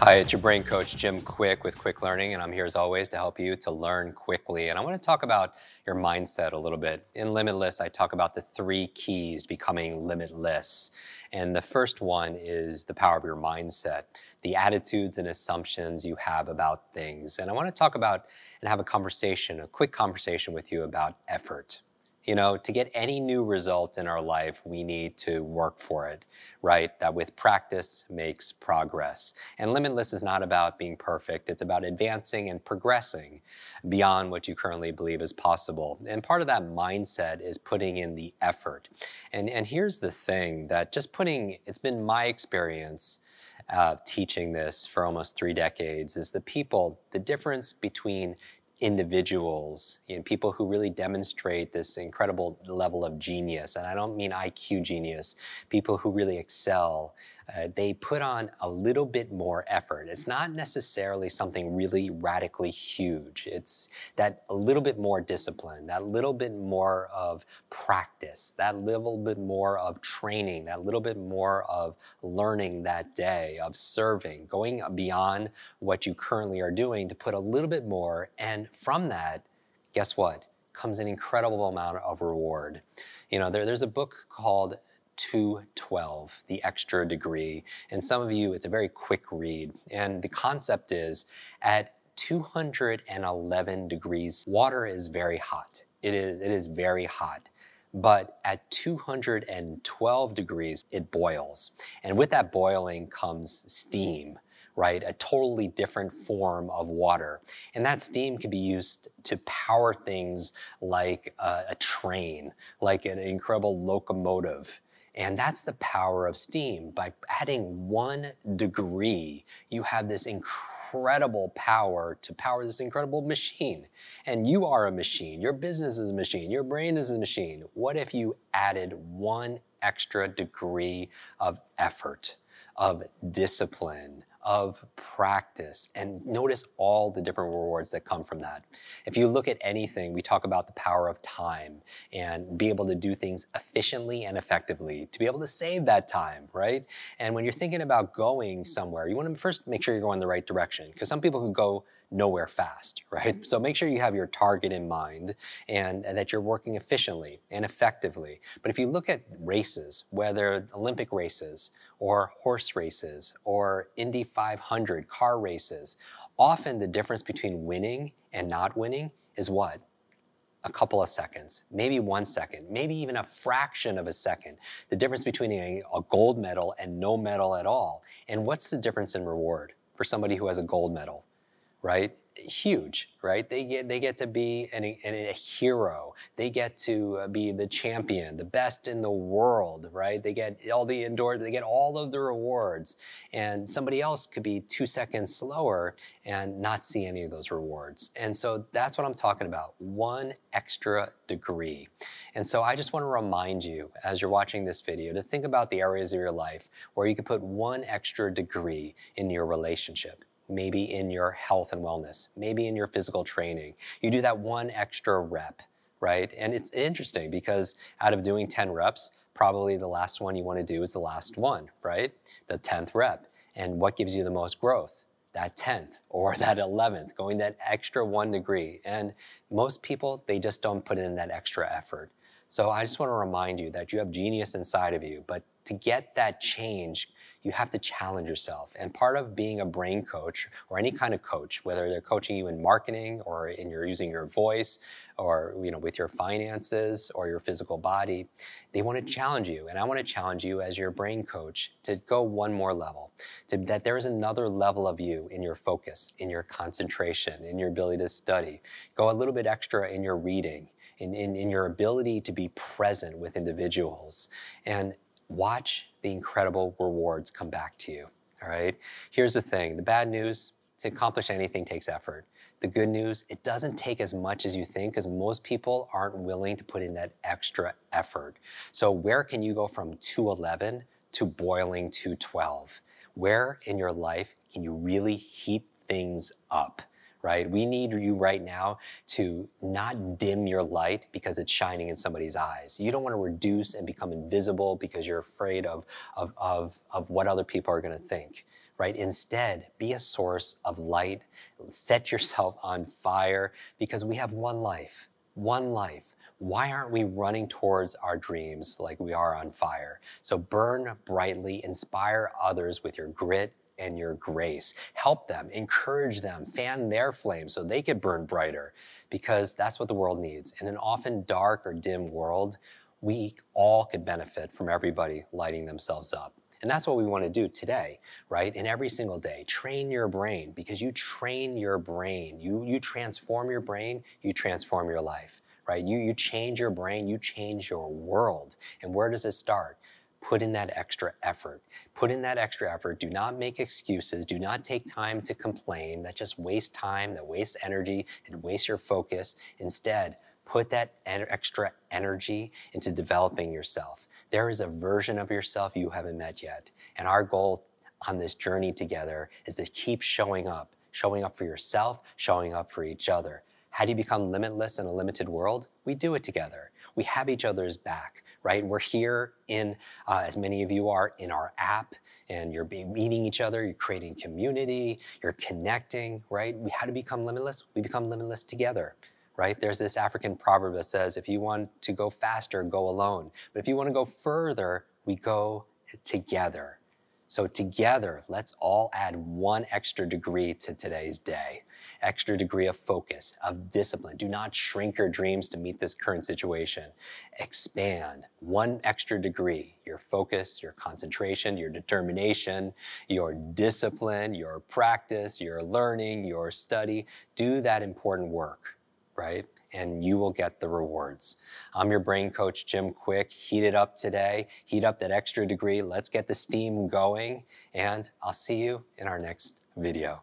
Hi, it's your brain coach, Jim Kwik with Kwik Learning, and I'm here as always to help you to learn quickly. And I want to talk about your mindset a little bit. In Limitless, I talk about the three keys to becoming limitless. And the first one is the power of your mindset, the attitudes and assumptions you have about things. And I want to talk about and have a conversation, a quick conversation with you about effort. You know, to get any new result in our life, we need to work for it, right? That with practice makes progress. And Limitless is not about being perfect, it's about advancing and progressing beyond what you currently believe is possible. And part of that mindset is putting in the effort. And, and here's the thing that just putting, it's been my experience. Uh, teaching this for almost three decades is the people, the difference between individuals, you know, people who really demonstrate this incredible level of genius. And I don't mean IQ genius, people who really excel. Uh, they put on a little bit more effort. It's not necessarily something really radically huge. It's that a little bit more discipline, that little bit more of practice, that little bit more of training, that little bit more of learning that day, of serving, going beyond what you currently are doing to put a little bit more. And from that, guess what? Comes an incredible amount of reward. You know, there, there's a book called 212, the extra degree. And some of you, it's a very quick read. And the concept is at 211 degrees, water is very hot. It is, it is very hot. But at 212 degrees, it boils. And with that boiling comes steam right? A totally different form of water. And that steam can be used to power things like a, a, train, like an incredible locomotive. And that's the power of steam. By adding one degree, you have this incredible power to power this incredible machine. And you are a machine. Your business is a machine. Your brain is a machine. What if you added one extra degree of effort, of discipline, of practice and notice all the different rewards that come from that. If you look at anything, we talk about the power of time and be able to do things efficiently and effectively, to be able to save that time, right? And when you're thinking about going somewhere, you want to first make sure you're going the right direction because some people could go nowhere fast, right? So make sure you have your target in mind and, that you're working efficiently and effectively. But if you look at races, whether Olympic races or horse races or Indy 500 car races, often the difference between winning and not winning is what? a couple of seconds, maybe one second, maybe even a fraction of a second. The difference between a, a, gold medal and no medal at all. And what's the difference in reward for somebody who has a gold medal? Right? Huge, right? They get they get to be an, an, a hero. They get to uh, be the champion, the best in the world, right? They get all the indoor, they get all of the rewards. And somebody else could be two seconds slower and not see any of those rewards. And so that's what I'm talking about. One extra degree. And so I just want to remind you as you're watching this video to think about the areas of your life where you could put one extra degree in your relationship maybe in your health and wellness, maybe in your physical training. You do that one extra rep, right? And it's interesting because out of doing 10 reps, probably the last one you want to do is the last one, right? The 10th rep. And what gives you the most growth? That 10th or that 11th, going that extra one degree. And most people, they just don't put in that extra effort. So I just want to remind you that you have genius inside of you, but to get that change, you have to challenge yourself. And part of being a brain coach or any kind of coach, whether they're coaching you in marketing or in your using your voice or you know with your finances or your physical body, they want to challenge you. And I want to challenge you as your brain coach to go one more level. To, that there is another level of you in your focus, in your concentration, in your ability to study. Go a little bit extra in your reading, in, in, in your ability to be present with individuals. And watch the incredible rewards come back to you. All right. Here's the thing the bad news to accomplish anything takes effort. The good news, it doesn't take as much as you think because most people aren't willing to put in that extra effort. So, where can you go from 211 to boiling 212? Where in your life can you really heat things up? Right? We need you right now to not dim your light because it's shining in somebody's eyes. You don't want to reduce and become invisible because you're afraid of, of, of, of what other people are going to think, right? Instead, be a source of light. Set yourself on fire because we have one life, one life. Why aren't we running towards our dreams like we are on fire? So burn brightly, inspire others with your grit and your grace. Help them, encourage them, fan their flame so they could burn brighter because that's what the world needs. In an often dark or dim world, we all could benefit from everybody lighting themselves up. And that's what we want to do today, right? And every single day, train your brain because you train your brain. You, you transform your brain, you transform your life, right? You, you change your brain, you change your world. And where does it start? Put in that extra effort. Put in that extra effort. Do not make excuses. Do not take time to complain. That just wastes time, that wastes energy, and wastes your focus. Instead, put that extra energy into developing yourself. There is a version of yourself you haven't met yet. And our goal on this journey together is to keep showing up, showing up for yourself, showing up for each other. How do you become limitless in a limited world? We do it together. We have each other's back right? We're here in, uh, as many of you are, in our app, and you're meeting each other, you're creating community, you're connecting, right? We, how to become limitless? We become limitless together right? There's this African proverb that says, if you want to go faster, go alone. But if you want to go further, we go together. So together, let's all add one extra degree to today's day. Extra degree of focus, of discipline. Do not shrink your dreams to meet this current situation. Expand one extra degree, your focus, your concentration, your determination, your discipline, your practice, your learning, your study. Do that important work, right? and you will get the rewards. I'm your brain coach, Jim Kwik. Heat it up today. Heat up that extra degree. Let's get the steam going, and I'll see you in our next video.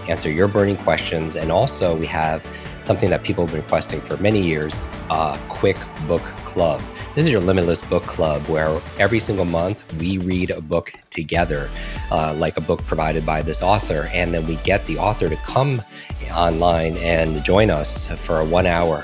answer your burning questions, and also we have something that people have been requesting for many years a Kwik book club. This is your Limitless Book Club, where every single month we read a book together, uh, like a book provided by this author. And then we get the author to come online and join us for a one hour